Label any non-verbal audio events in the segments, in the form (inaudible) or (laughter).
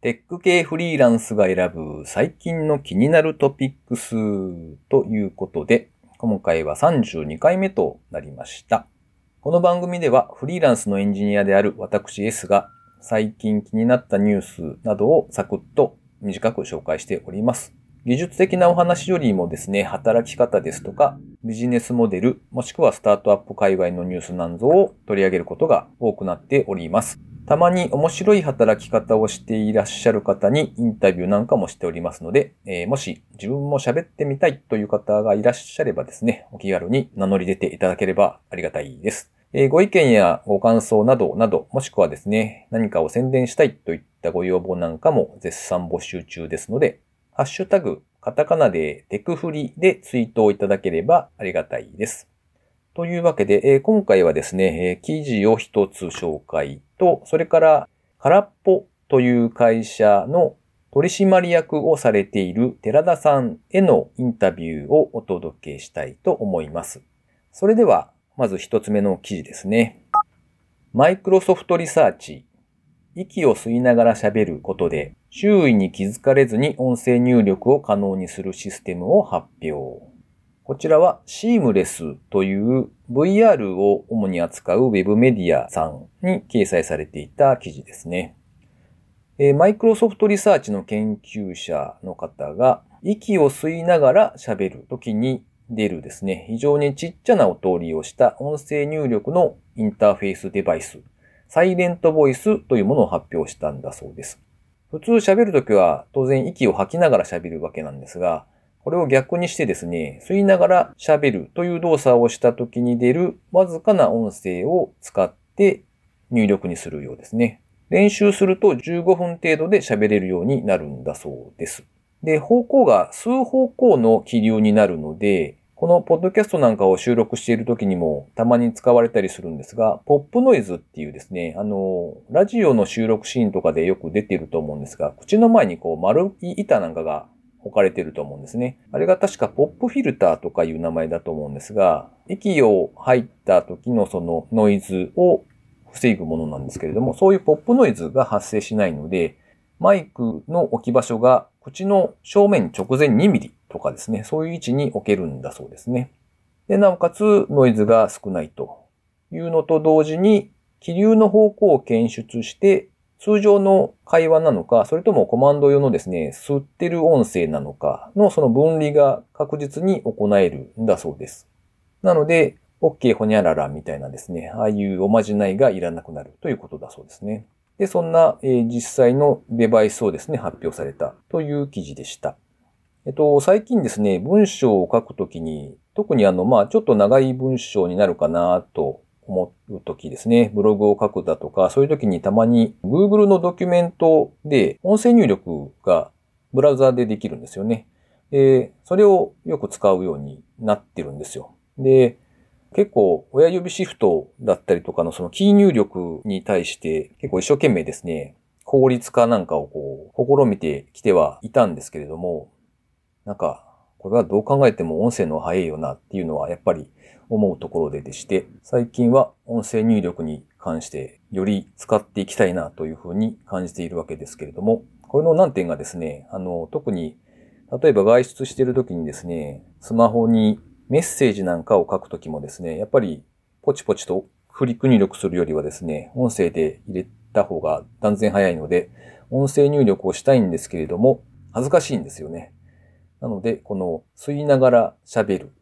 テック系フリーランスが選ぶ最近の気になるトピックスということで、今回は32回目となりました。この番組ではフリーランスのエンジニアである私 S が最近気になったニュースなどをサクッと短く紹介しております。技術的なお話よりもですね、働き方ですとか、ビジネスモデル、もしくはスタートアップ界隈のニュースなんぞを取り上げることが多くなっております。たまに面白い働き方をしていらっしゃる方にインタビューなんかもしておりますので、えーもし自分も喋ってみたいという方がいらっしゃればですね、お気軽に名乗り出ていただければありがたいです。えーご意見やご感想などなど、もしくはですね、何かを宣伝したいといったご要望なんかも絶賛募集中ですので、ハッシュタグ、カタカナでテクフリでツイートをいただければありがたいです。というわけで、えー今回はですね、えー記事を一つ紹介と、それから、空っぽという会社の取締役をされている寺田さんへのインタビューをお届けしたいと思います。それでは、まず一つ目の記事ですね。マイクロソフトリサーチ。息を吸いながら喋ることで、周囲に気づかれずに音声入力を可能にするシステムを発表。こちらはシームレスという VR を主に扱うウェブメディアさんに掲載されていた記事ですね。えーマイクロソフトリサーチの研究者の方が息を吸いながら喋るときに出るですね、非常にちっちゃな音を利用した音声入力のインターフェースデバイス、サイレントボイスというものを発表したんだそうです。普通喋るときは当然息を吐きながら喋るわけなんですが、これを逆にしてですね、吸いながら喋るという動作をしたときに出るわずかな音声を使って入力にするようですね。練習すると15分程度で喋れるようになるんだそうです。で、方向が数方向の気流になるので、このポッドキャストなんかを収録している時にもたまに使われたりするんですが、ポップノイズっていうですね、あの、ラジオの収録シーンとかでよく出ていると思うんですが、口の前にこう丸い板なんかが置かれていると思うんですね。あれが確かポップフィルターとかいう名前だと思うんですが、息を吐いた時のそのノイズを防ぐものなんですけれども、そういうポップノイズが発生しないので、マイクの置き場所が口の正面直前2ミリとかですね、そういう位置に置けるんだそうですね。で、なおかつノイズが少ないというのと同時に、気流の方向を検出して、通常の会話なのか、それともコマンド用のですね、吸ってる音声なのかのその分離が確実に行えるんだそうです。なので、OK ほにゃららみたいなですね、ああいうおまじないがいらなくなるということだそうですね。で、そんな、えー実際のデバイスをですね、発表されたという記事でした。えっと、最近ですね、文章を書くときに、特にあの、まあ、ちょっと長い文章になるかなと思うときですね、ブログを書くだとか、そういうときにたまに Google のドキュメントで音声入力がブラウザーでできるんですよね。で、それをよく使うようになってるんですよ。で、結構親指シフトだったりとかのそのキー入力に対して結構一生懸命ですね、効率化なんかをこう、試みてきてはいたんですけれども、なんか、これはどう考えても音声の早いよなっていうのはやっぱり思うところででして、最近は音声入力に関してより使っていきたいなというふうに感じているわけですけれども、これの難点がですね、あの、特に、例えば外出している時にですね、スマホにメッセージなんかを書くときもですね、やっぱりポチポチとフリック入力するよりはですね、音声で入れた方が断然早いので、音声入力をしたいんですけれども、恥ずかしいんですよね。なので、この吸いながら喋る。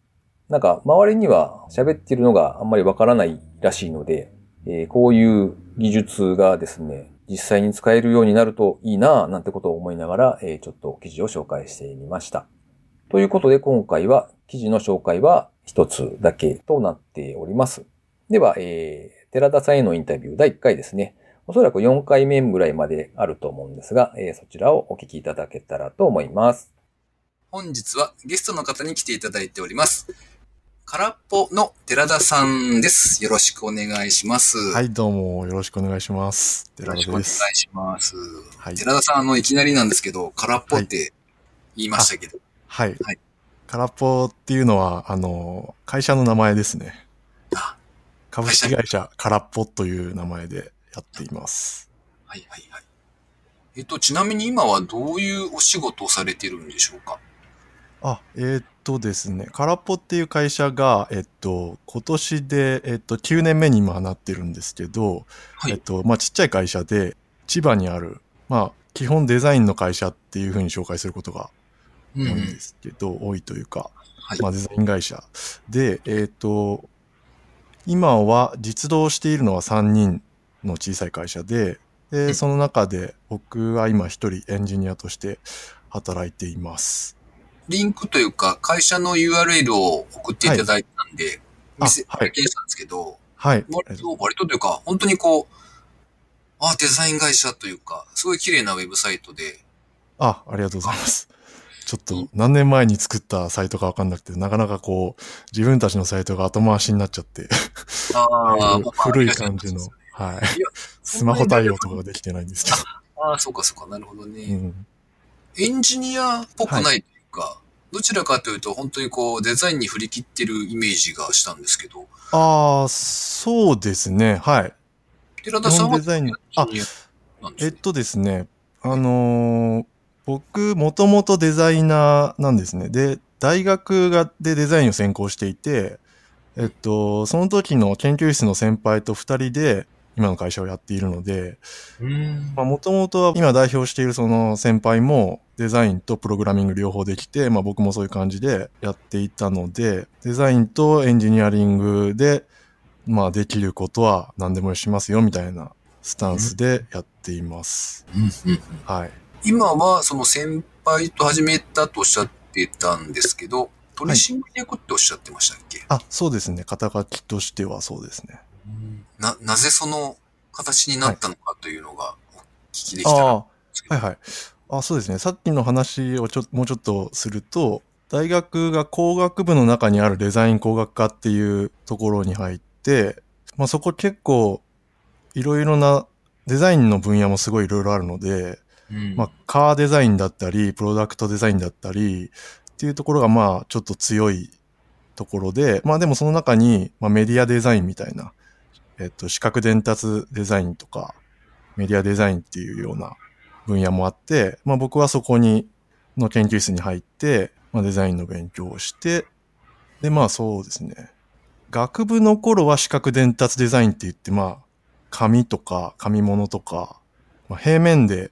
なんか、周りには喋っているのがあんまりわからないらしいので、えーこういう技術がですね、実際に使えるようになるといいなぁなんてことを思いながら、えーちょっと記事を紹介してみました。ということで、今回は記事の紹介は一つだけとなっております。では、えー寺田さんへのインタビュー第1回ですね。おそらく4回目ぐらいまであると思うんですが、えーそちらをお聞きいただけたらと思います。本日はゲストの方に来ていただいております。空っぽの寺田さんです。よろしくお願いします。はい、どうもよろしくお願いします。よろしくお願いです。します。はい。寺田さん、あの、いきなりなんですけど、空っぽって言いましたけど、はい。はい空っぽっていうのは、あの、会社の名前ですね。あ株式会社空っぽという名前でやっています。はいはいはい。えっと、ちなみに今はどういうお仕事をされてるんでしょうか？あ、えーっとですね、空っぽっていう会社が、えっと、今年で、えっと、9年目に今はなってるんですけど、はいえっと、まあ、ちっちゃい会社で、千葉にある、まあ、基本デザインの会社っていうふうに紹介することがう多いんですけど、多いというか、はい。まあ、デザイン会社。で、えっ、と、今は実動しているのは3人の小さい会社で、で、その中で僕は今一人エンジニアとして働いています。リンクというか、会社の URL を送っていただいたんで、あ見せ、はい拝見したんですけど、はい。割と、割とというか、本当にこう、あ、デザイン会社というか、すごい綺麗なウェブサイトで、あ、ありがとうございます。ちょっと何年前に作ったサイトかわかんなくて、なかなかこう、自分たちのサイトが後回しになっちゃって、あ (laughs) 古い感じの、はい。スマホ対応とかができてないんですけああ、そうかそうか、なるほどね。ど。うん。エンジニアっぽくないといどちらかというと、本当にこう、デザインに振り切ってるイメージがしたんですけど、ああ、そうですね。はい。寺田さんはデザイン、あえっとですね、あのー僕、もともとデザイナーなんですね。で、大学がでデザインを専攻していて、えっと、その時の研究室の先輩と二人で、今の会社をやっているので、もともとは今代表しているその先輩もデザインとプログラミング両方できて、まあ僕もそういう感じでやっていたので、デザインとエンジニアリングで、まあできることは何でもしますよみたいなスタンスでやっています。うんうんはい。今はその先輩と始めたとおっしゃってたんですけど、取締役っておっしゃってましたっけ、あ、そうですね。肩書きとしてはそうですね。な、なぜその形になったのかというのがお聞きできたらああ、はいはい。あ、そうですね。さっきの話をちょ、もうちょっとすると、大学が工学部の中にあるデザイン工学科っていうところに入って、まあそこ結構いろいろなデザインの分野もすごいいろいろあるので、うんまあカーデザインだったり、プロダクトデザインだったりっていうところがまあちょっと強いところで、まあでもその中に、まあ、メディアデザインみたいな、えっと、視覚伝達デザインとか、メディアデザインっていうような分野もあって、まあ僕はそこに、の研究室に入って、まあデザインの勉強をして、でまあそうですね。学部の頃は視覚伝達デザインって言って、まあ紙とか紙物とか、まあ、平面で、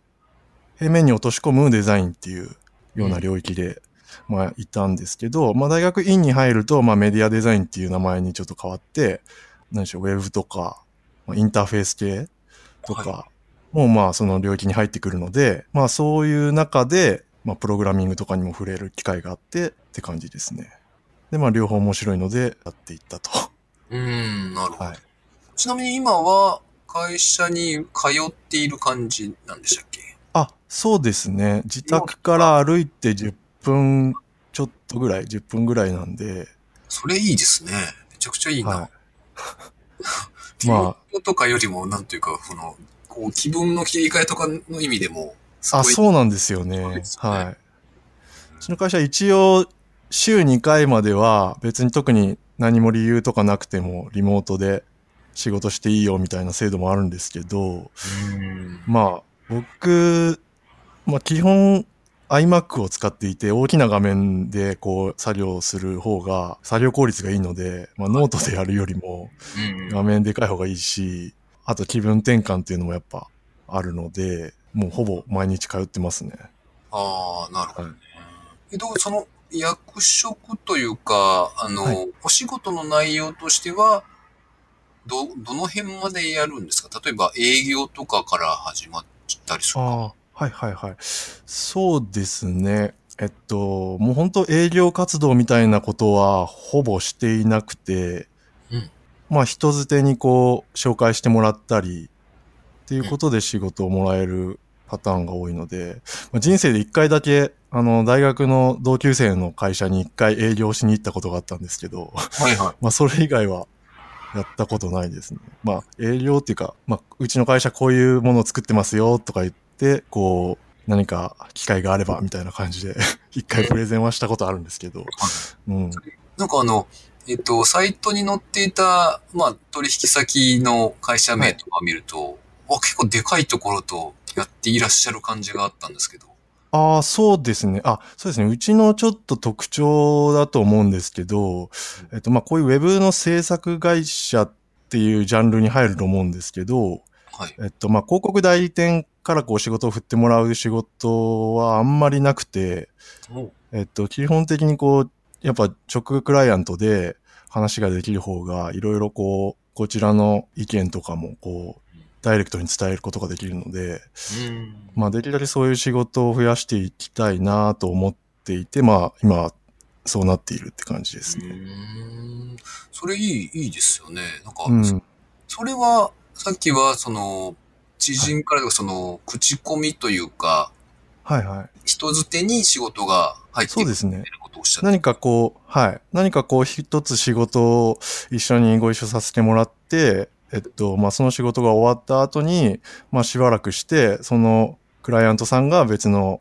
平面に落とし込むデザインっていうような領域で、まあいたんですけど、まあ大学院に入ると、まあメディアデザインっていう名前にちょっと変わって、何でしょう、ウェブとか、まあインターフェース系とか、はもうまあその領域に入ってくるので、まあそういう中で、まあプログラミングとかにも触れる機会があってって感じですね。で、まあ両方面白いのでやっていったと。うん、なるほど。はい。ちなみに今は会社に通っている感じなんでしたっけ？あ、そうですね。自宅から歩いて10分ちょっとぐらい、10分ぐらいなんで、それいいですね。めちゃくちゃいいな。はい。地 (laughs) ま元とかよりも、なんていうか、この、こう、気分の切り替えとかの意味でも、すあ、そうなんですよね。ね。はい。うちの会社一応週2回までは別に特に何も理由とかなくてもリモートで仕事していいよみたいな制度もあるんですけど、うん。まあ僕、まあ基本 iMac を使っていて大きな画面でこう作業する方が作業効率がいいので、まあノートでやるよりもうん。画面でかい方がいいし、あと気分転換っていうのもやっぱあるので、もうほぼ毎日通ってますね。ああ、なるほどね。はい。えっと、その、役職というか、あの、はい。お仕事の内容としては、ど、どの辺までやるんですか？例えば営業とかから始まったりするかはいはいはい。そうですね。えっと、もう本当営業活動みたいなことはほぼしていなくて、うんまあ人づてにこう紹介してもらったりっていうことで仕事をもらえるパターンが多いので、まあ、人生で一回だけあの大学の同級生の会社に一回営業しに行ったことがあったんですけど、はいはい。(laughs) まあそれ以外はやったことないですね。まあ営業っていうか、まあうちの会社こういうものを作ってますよとか言って、こう何か機会があればみたいな感じで (laughs) 一回プレゼンはしたことあるんですけど、うん。なんかあの、えっと、サイトに載っていた、まあ、取引先の会社名とか見ると、あ結構でかいところと、やっていらっしゃる感じがあったんですけど。ああ、そうですね。あ、そうですね。うちのちょっと特徴だと思うんですけど、えっと、まあ、こういうウェブの制作会社っていうジャンルに入ると思うんですけど、はい。えっと、まあ、広告代理店からこう仕事を振ってもらう仕事はあんまりなくて、えっと、基本的にこう、やっぱ直クライアントで話ができる方が、いろいろこう、こちらの意見とかもこう、ダイレクトに伝えることができるので、うん。まあ、できるだけそういう仕事を増やしていきたいなと思っていて、まあ、今、そうなっているって感じですうね。んそれいい、いいですよね。なんか、うん。それは、さっきは、その、知人からとか、その、口コミというか、はいはい。人づてに仕事が入ってくるそうですねみたいなことをおっしゃって何かこう、はい。何かこう一つ仕事を一緒にご一緒させてもらって、えっと、まあ、その仕事が終わった後に、まあ、しばらくして、そのクライアントさんが別の、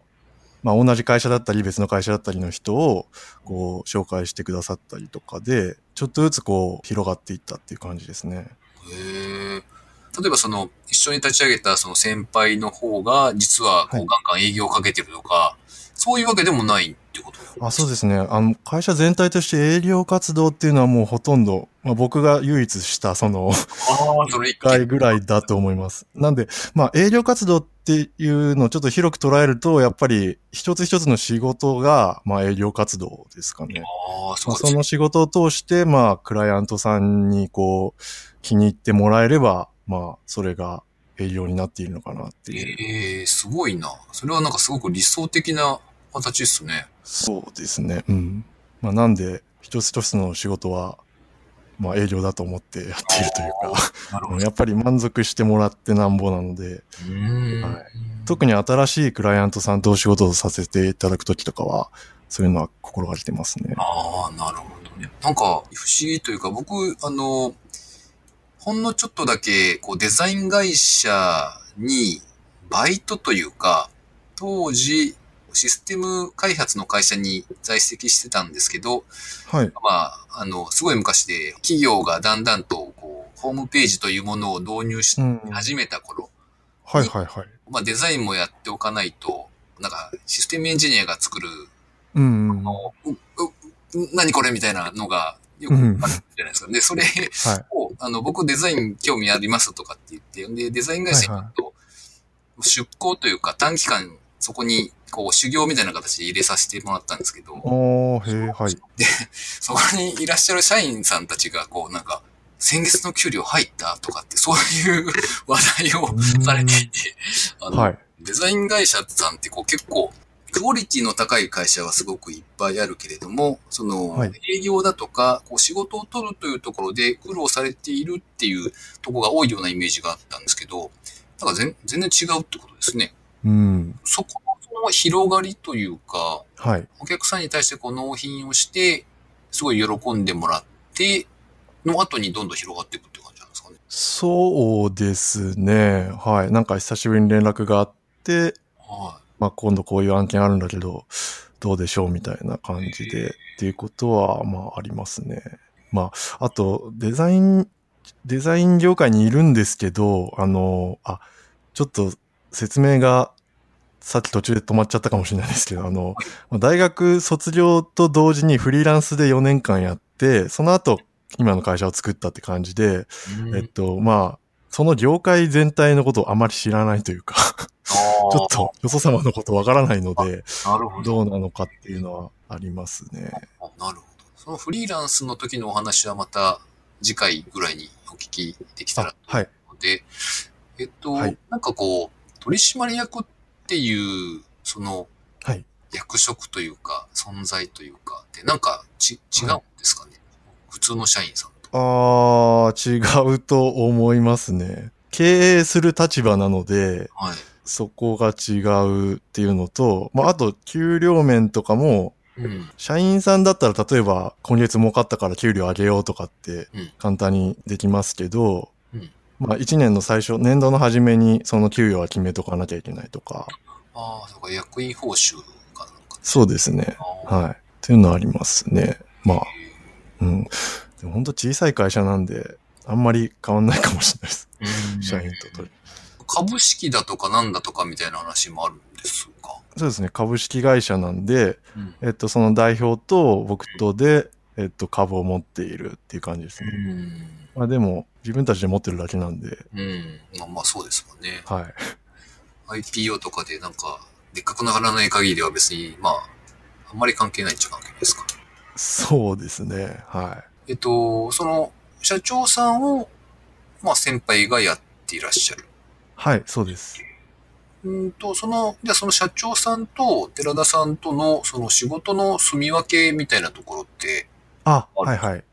まあ、同じ会社だったり別の会社だったりの人を、こう、紹介してくださったりとかで、ちょっとずつこう、広がっていったっていう感じですね。へえ。例えばその、一緒に立ち上げたその先輩の方が、実はこうはいガンガン営業をかけてるとか、そういうわけでもないってことあそうですね。あの、会社全体として営業活動っていうのはもうほとんど、まあ、僕が唯一した、その、ああ、それ一1回ぐらいだと思います。なんで、まあ営業活動っていうのをちょっと広く捉えると、やっぱり一つ一つの仕事が、まあ営業活動ですかね。ああ、そまあ、その仕事を通して、まあクライアントさんにこう、気に入ってもらえれば、まあそれが営業になっているのかなっていう。ええすごいな。それはなんかすごく理想的な形ですね。そうですね。うん。まあなんで、一つ一つの仕事は、まあ営業だと思ってやっているというか、(laughs) やっぱり満足してもらってなんぼなので、うーんはい特に新しいクライアントさんとお仕事をさせていただくときとかは、そういうのは心がけてますね。ああ、なるほどね。なんか、不思議というか、僕、あの、ほんのちょっとだけ、こう、デザイン会社に、バイトというか、当時、システム開発の会社に在籍してたんですけど、はい。まあ、あの、すごい昔で、企業がだんだんと、こう、ホームページというものを導入しうん。始めた頃、はいはいはい。まあ、デザインもやっておかないと、なんか、システムエンジニアが作るうんうん。何これみたいなのが、よくあるじゃないですか。で、それい。を、あの、僕デザイン興味ありますとかって言って、で、デザイン会社に行くと、出向というか短期間、そこに、こう、修行みたいな形で入れさせてもらったんですけど、おー、へー、はい。そこにいらっしゃる社員さんたちが、こう、なんか、先月の給料入ったとかって、そういう話題をされていて、あの、はい。デザイン会社さんってこう結構、クオリティの高い会社はすごくいっぱいあるけれども、そのはい、営業だとか、こう仕事を取るというところで苦労されているっていうところが多いようなイメージがあったんですけど、なんか全全然違うってことですね。うん。そこのその広がりというか、はい。お客さんに対してこう納品をして、すごい喜んでもらって、の後にどんどん広がっていくって感じなんですかね。そうですね。はい。なんか久しぶりに連絡があって、はまあ今度こういう案件あるんだけど、どうでしょうみたいな感じで、っていうことは、まあありますね。まあ、あと、デザイン、デザイン業界にいるんですけど、あの、あ、ちょっと説明が、さっき途中で止まっちゃったかもしれないですけど、あの、大学卒業と同時にフリーランスで4年間やって、その後、今の会社を作ったって感じで、い。えっと、まあ、その業界全体のことをあまり知らないというか、ちょっと、よそ様のことわからないので、ど。どうなのかっていうのはありますね。あなるほど。そのフリーランスの時のお話はまた次回ぐらいにお聞きできたらあ、はい。で、えっと、はいなんかこう、取締役っていう、そのはい。役職というか、存在というか、ってなんかち違うんですかね、普通の社員さんと。あー、違うと思いますね。経営する立場なので、はい。そこが違うっていうのと、まあ、あと、給料面とかも、うん。社員さんだったら、例えば、今月儲かったから給料上げようとかってうん、簡単にできますけど、うんまあ、1年の最初、年度の初めに、その給与は決めとかなきゃいけないとか、ああ、そうか、役員報酬かなんか。そうですね。はい。っていうのはありますね。まあ、うん。でも本当小さい会社なんで、あんまり変わんないかもしれないです。うん社員と取り。株式だとかなんだとかみたいな話もあるんですか？そうですね、株式会社なんで、うん。えっと、その代表と僕とで、えっと、株を持っているっていう感じですね。うん。まあでも、自分たちで持ってるだけなんで、うん。まあまあそうですもんね。はい。IPO とかでなんか、でっかくならない限りは別に、まあ、あんまり関係ないっちゃ関係ないですか？そうですね、はえっと、その、社長さんを、まあ先輩がやっていらっしゃる。い。はい、そうです。うんと、その、じゃあその社長さんと寺田さんとのその仕事の住み分けみたいなところって、あ、はいはい。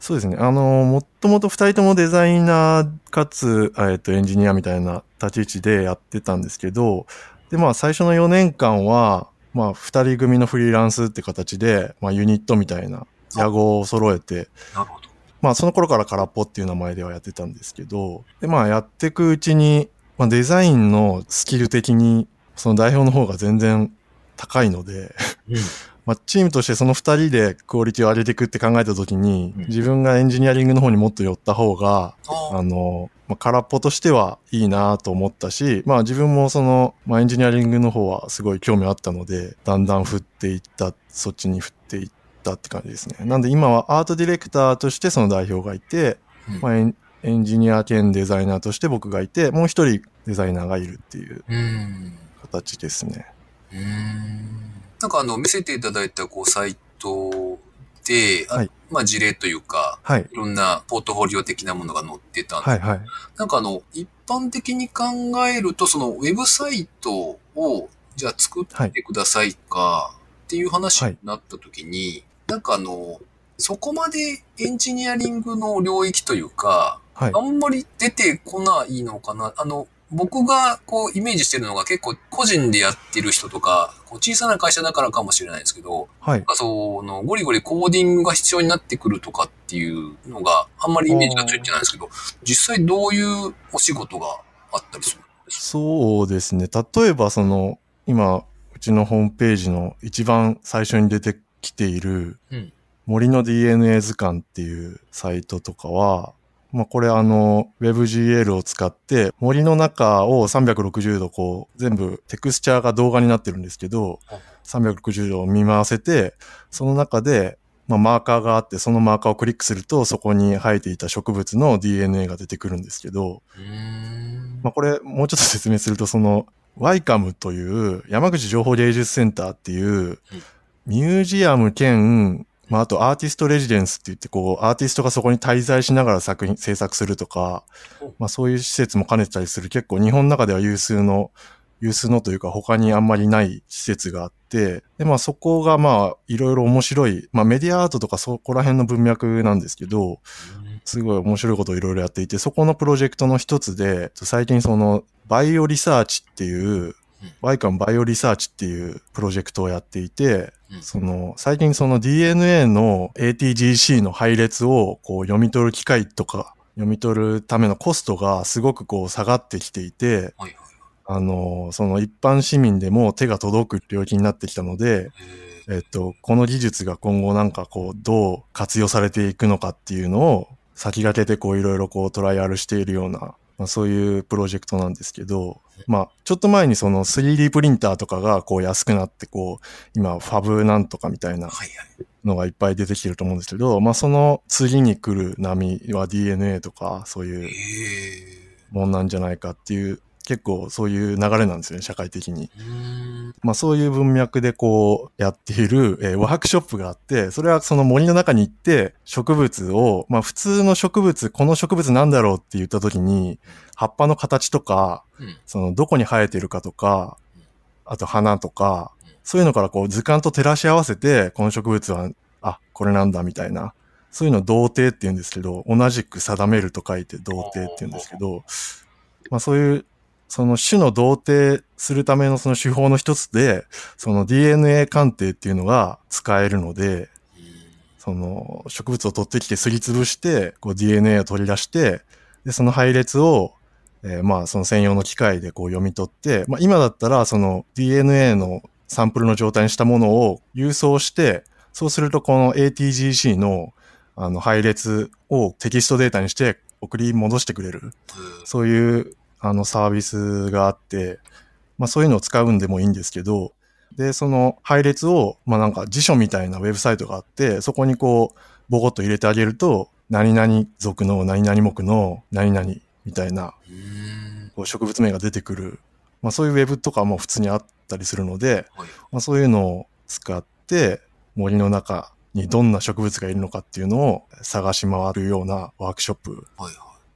そうですね。あの、もともと二人ともデザイナーかつ、えっと、エンジニアみたいな立ち位置でやってたんですけど、で、まあ、最初の4年間は、まあ、二人組のフリーランスって形で、まあ、ユニットみたいな、野号を揃えて、なるほど。まあ、その頃から空っぽっていう名前ではやってたんですけど、で、まあ、やっていくうちに、まあ、デザインのスキル的に、その代表の方が全然高いので、(laughs) まあ、チームとしてその二人でクオリティを上げていくって考えたときに、うん。自分がエンジニアリングの方にもっと寄った方が、ああの、まあ、空っぽとしてはいいなと思ったし、まあ自分もその、まあエンジニアリングの方はすごい興味あったので、だんだん振っていった、そっちに振っていったって感じですね。なんで今はアートディレクターとしてその代表がいて、うん。まあエンジニア兼デザイナーとして僕がいて、もう一人デザイナーがいるっていううん。形ですね。うーんなんかあの、見せていただいたこうサイトで、あはいまあ事例というか、はい。いろんなポートフォリオ的なものが載ってたんで、はいはい。なんかあの、一般的に考えると、そのウェブサイトを、じゃあ作ってくださいか、っていう話になった時に、なんかあの、そこまでエンジニアリングの領域というか、はいあ。んまり出てこないのかな。あの、僕がこうイメージしてるのが結構個人でやってる人とか、こう小さな会社だからかもしれないですけど、はいそのゴリゴリコーディングが必要になってくるとかっていうのがあんまりイメージがついてないんですけど、実際どういうお仕事があったりするんですそうですね。例えばその、今、うちのホームページの一番最初に出てきている、うん森の DNA 図鑑っていうサイトとかは、まあこれあの WebGL を使って森の中を360度こう全部テクスチャーが動画になってるんですけどはい、360度を見回せて、その中でまあマーカーがあってそのマーカーをクリックするとそこに生えていた植物の DNA が出てくるんですけど、まあ、これ、もうちょっと説明すると、その、ワイカムという、山口情報芸術センターっていう、ミュージアム兼、まあ、あとアーティストレジデンスって言って、こう、アーティストがそこに滞在しながら作品、制作するとかお、まあ、そういう施設も兼ねてたりする、結構日本の中では有数の、有数のというか他にあんまりない施設があって、で、まあそこがまあいろいろ面白い、まあメディアアートとかそこら辺の文脈なんですけど、すごい面白いことをいろいろやっていて、そこのプロジェクトの一つで、最近その、バイオリサーチっていう、ワイカンバイオリサーチっていうプロジェクトをやっていて、うん。その、最近その DNA の ATGC の配列をこう読み取る機械とか、読み取るためのコストがすごくこう下がってきていて、はいはい。あの、その一般市民でも手が届く領域になってきたので、ええっと、この技術が今後なんかこう、どう活用されていくのかっていうのを先駆けてこういろいろこうトライアルしているような、まあ、そういうプロジェクトなんですけど、まあ、ちょっと前にその 3D プリンターとかがこう安くなってこう、今ファブなんとかみたいな。のがいっぱい出てきてると思うんですけど、まあその次に来る波は DNA とかそういうえもんなんじゃないかっていう、結構そういう流れなんですよね、社会的に。まあそういう文脈でこうやっている、えーワークショップがあって、それはその森の中に行って植物を、まあ普通の植物、この植物なんだろうって言った時に、葉っぱの形とか、うん。そのどこに生えてるかとか、あと花とか、そういうのからこう図鑑と照らし合わせて、この植物は、あ、これなんだみたいな。そういうのを童貞って言うんですけど、同じく定めると書いて童貞って言うんですけど、まあそういう、その種の童貞するためのその手法の一つで、その DNA 鑑定っていうのが使えるので、その植物を取ってきてすりつぶして、こう DNA を取り出して、で、その配列を、えーまあその専用の機械でこう読み取って、まあ今だったらその DNA のサンプルの状態にしたものを郵送して、そうするとこの ATGC のあの配列をテキストデータにして送り戻してくれる。そういうあのサービスがあって、まあそういうのを使うんでもいいんですけど、で、その配列を、まあなんか辞書みたいなウェブサイトがあって、そこにこう、ボコッと入れてあげると、何々属の何々目の何々みたいな。こう植物名が出てくる、まあそういうウェブとかも普通にあったりするので、はい。まあ、そういうのを使って森の中にどんな植物がいるのかっていうのを探し回るようなワークショップ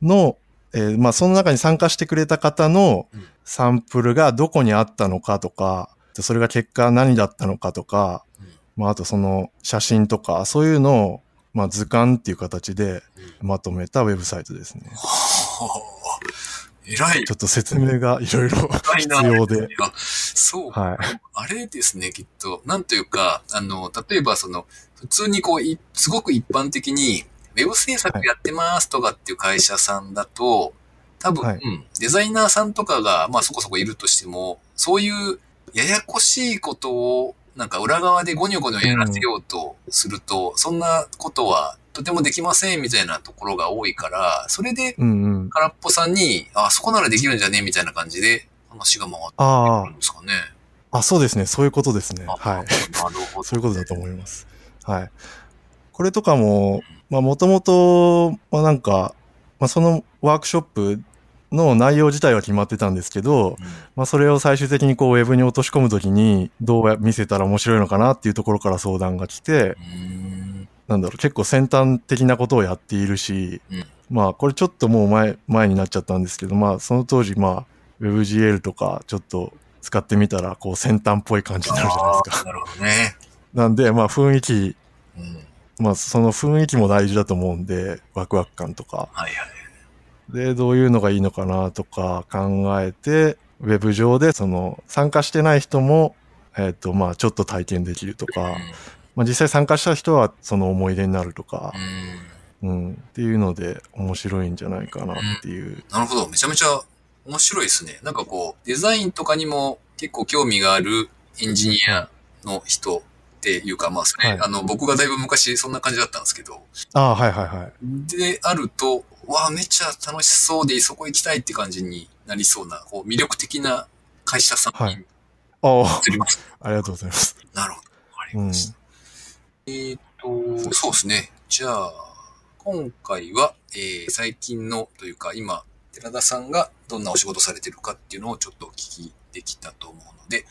の、えーまあその中に参加してくれた方のうんサンプルがどこにあったのかとか、それが結果何だったのかとか、うんまああとその写真とかそういうのをまあ図鑑っていう形で。まとめたウェブサイトですね。はあ。偉いちょ。っと説明がいろいろ。必要で。あ、そうかはい。あれですね、きっと。なんというか、あの、例えばその、普通にこう、いすごく一般的に、ウェブ制作やってますとかっていう会社さんだと、多分、はいうん、デザイナーさんとかが、まあそこそこいるとしても、そういうややこしいことを、なんか裏側でゴニョゴニョやらせようとすると、そんなことはとてもできませんみたいなところが多いから、それでうんうん。空っぽさんに、あ、そこならできるんじゃねみたいな感じで話が回ってあくるんですかね。あ、あ、そうですね。そういうことですね。あはい。なるほど。(laughs) そういうことだと思います。はい。これとかも、まあもともと、まあなんか、まあそのワークショップの内容自体は決まってたんですけど、うんまあそれを最終的にこうウェブに落とし込むときにどうや見せたら面白いのかなっていうところから相談が来て、なんだろう、結構先端的なことをやっているし、うんまあこれちょっともう前、前になっちゃったんですけど、まあその当時まあ WebGL とかちょっと使ってみたらこう先端っぽい感じになるじゃないですか。なるほどね。なんでまあ雰囲気うん。まあ、その雰囲気も大事だと思うんで、ワクワク感とか。はいはい。で、どういうのがいいのかなとか考えて、ウェブ上で、その、参加してない人も、えっ、と、まあ、ちょっと体験できるとか、まあ、実際参加した人は、その思い出になるとかう、ん。うん。うん、っていうので、面白いんじゃないかなっていう。なるほど。めちゃめちゃ面白いですね。なんかこう、デザインとかにも結構興味があるエンジニアの人っていうか、まあそれ、はいあの、僕がだいぶ昔そんな感じだったんですけど、ああ、はいはいはい。であると、わあ、めっちゃ楽しそうで、そこ行きたいって感じになりそうな、こう、魅力的な会社さんにはいああ、移ります。(laughs) ありがとうございます。なるほど。わかりうんました。えーっと、そうですね。じゃあ、今回は、えー最近のというか、今、寺田さんがどんなお仕事されてるかっていうのをちょっとお聞きできたと思うので、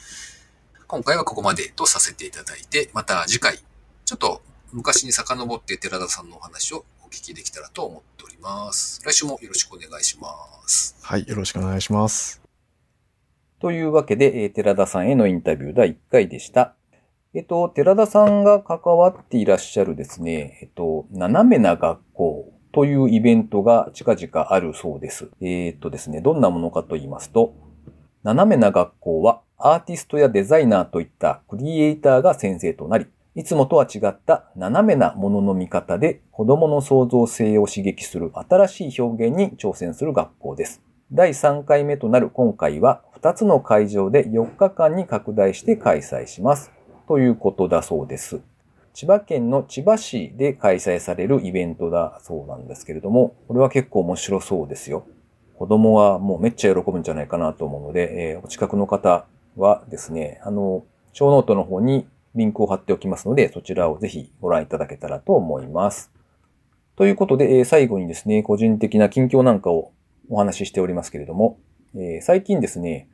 今回はここまでとさせていただいて、また次回、ちょっと昔に遡って寺田さんのお話をお聞きできたらと思っております。来週もよろしくお願いします。はい、よろしくお願いします。というわけで、えー寺田さんへのインタビュー第1回でした。えっと、寺田さんが関わっていらっしゃるですね、えっと、斜めな学校というイベントが近々あるそうです。えっとですね、どんなものかと言いますと、斜めな学校はアーティストやデザイナーといったクリエイターが先生となり、いつもとは違った斜めなものの見方で子供の創造性を刺激する新しい表現に挑戦する学校です。第3回目となる今回は2つの会場で4日間に拡大して開催します。ということだそうです。千葉県の千葉市で開催されるイベントだそうなんですけれども、これは結構面白そうですよ。子供はもうめっちゃ喜ぶんじゃないかなと思うので、えーお近くの方はですね、あの、ショーノートの方にリンクを貼っておきますので、そちらをぜひご覧いただけたらと思います。ということで、えー最後にですね、個人的な近況なんかをお話ししておりますけれども、えー最近ですね、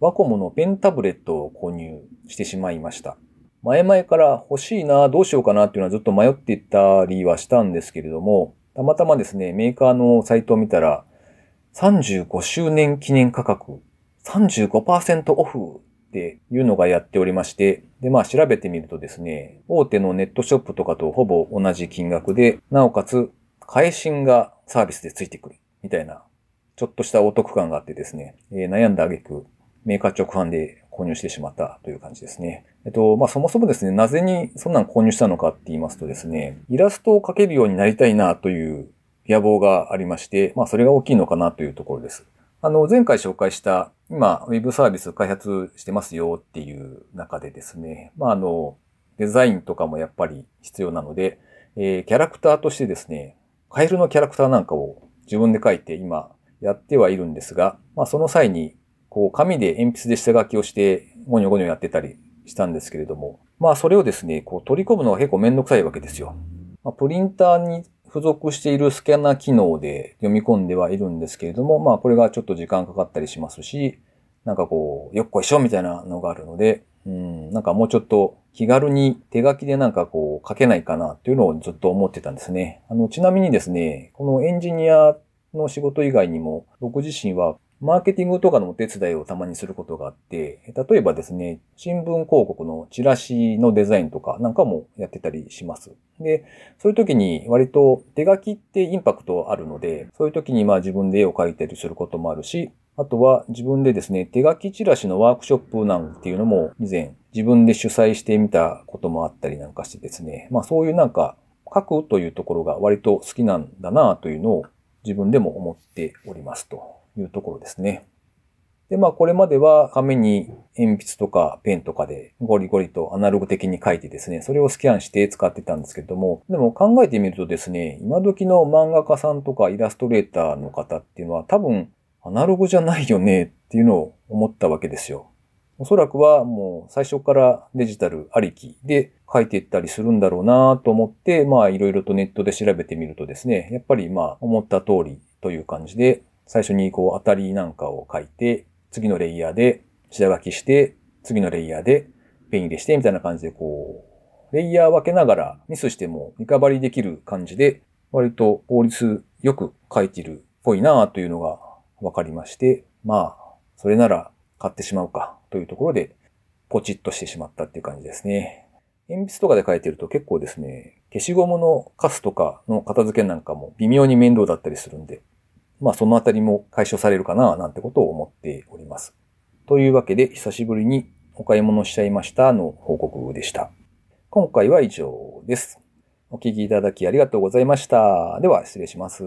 ワコムのペンタブレットを購入してしまいました。前々から欲しいな、どうしようかなっていうのはずっと迷っていたりはしたんですけれども、たまたまですね、メーカーのサイトを見たら、35周年記念価格、35%オフっていうのがやっておりまして、で、まあ調べてみるとですね、大手のネットショップとかとほぼ同じ金額で、なおかつ、返信がサービスでついてくる、みたいな、ちょっとしたお得感があってですね、えー悩んだ挙句、メーカー直販で購入してしまったという感じですね。えっと、まあ、そもそもですね、なぜにそんなん購入したのかって言いますとですね、イラストを描けるようになりたいなという野望がありまして、まあ、それが大きいのかなというところです。あの、前回紹介した、今、ウェブサービス開発してますよっていう中でですね、まあ、あの、デザインとかもやっぱり必要なので、えーキャラクターとしてですね、カエルのキャラクターなんかを自分で描いて今やってはいるんですが、まあその際に、こう紙で鉛筆で下書きをしてゴニョゴニョやってたりしたんですけれども、まあそれをですね、こう取り込むのが結構めんどくさいわけですよ。まあ、プリンターに付属しているスキャナ機能で読み込んではいるんですけれども、まあこれがちょっと時間かかったりしますし、なんかこう、よっこいしょみたいなのがあるので、うん、なんかもうちょっと気軽に手書きでなんかこう書けないかなっていうのをずっと思ってたんですね。あの、ちなみにですね、このエンジニアの仕事以外にも、僕自身はマーケティングとかのお手伝いをたまにすることがあって、例えばですね、新聞広告のチラシのデザインとかなんかもやってたりします。で、そういう時に割と手書きってインパクトあるので、そういう時にまあ自分で絵を描いたりすることもあるし、あとは自分でですね、手書きチラシのワークショップなんていうのも以前自分で主催してみたこともあったりなんかしてですね、まあそういうなんか書くというところが割と好きなんだなというのを自分でも思っておりますと。いうところですね。で、まあこれまでは紙に鉛筆とかペンとかでゴリゴリとアナログ的に書いてですね、それをスキャンして使ってたんですけども、でも考えてみるとですね、今時の漫画家さんとかイラストレーターの方っていうのは多分アナログじゃないよねっていうのを思ったわけですよ。おそらくはもう最初からデジタルありきで書いていったりするんだろうなと思って、まあいろいろとネットで調べてみるとですね、やっぱりまあ思った通りという感じで、最初にこう当たりなんかを書いて、次のレイヤーで下書きして、次のレイヤーでペン入れしてみたいな感じでこう、レイヤー分けながらミスしてもリカバリーできる感じで、割と効率よく書いてるっぽいなというのが分かりまして、まあ、それなら買ってしまうかというところで、ポチッとしてしまったっていう感じですね。鉛筆とかで書いてると結構ですね、消しゴムのカスとかの片付けなんかも微妙に面倒だったりするんで、まあそのあたりも解消されるかななんてことを思っております。というわけで久しぶりにお買い物しちゃいましたの報告でした。今回は以上です。お聞きいただきありがとうございました。では失礼します。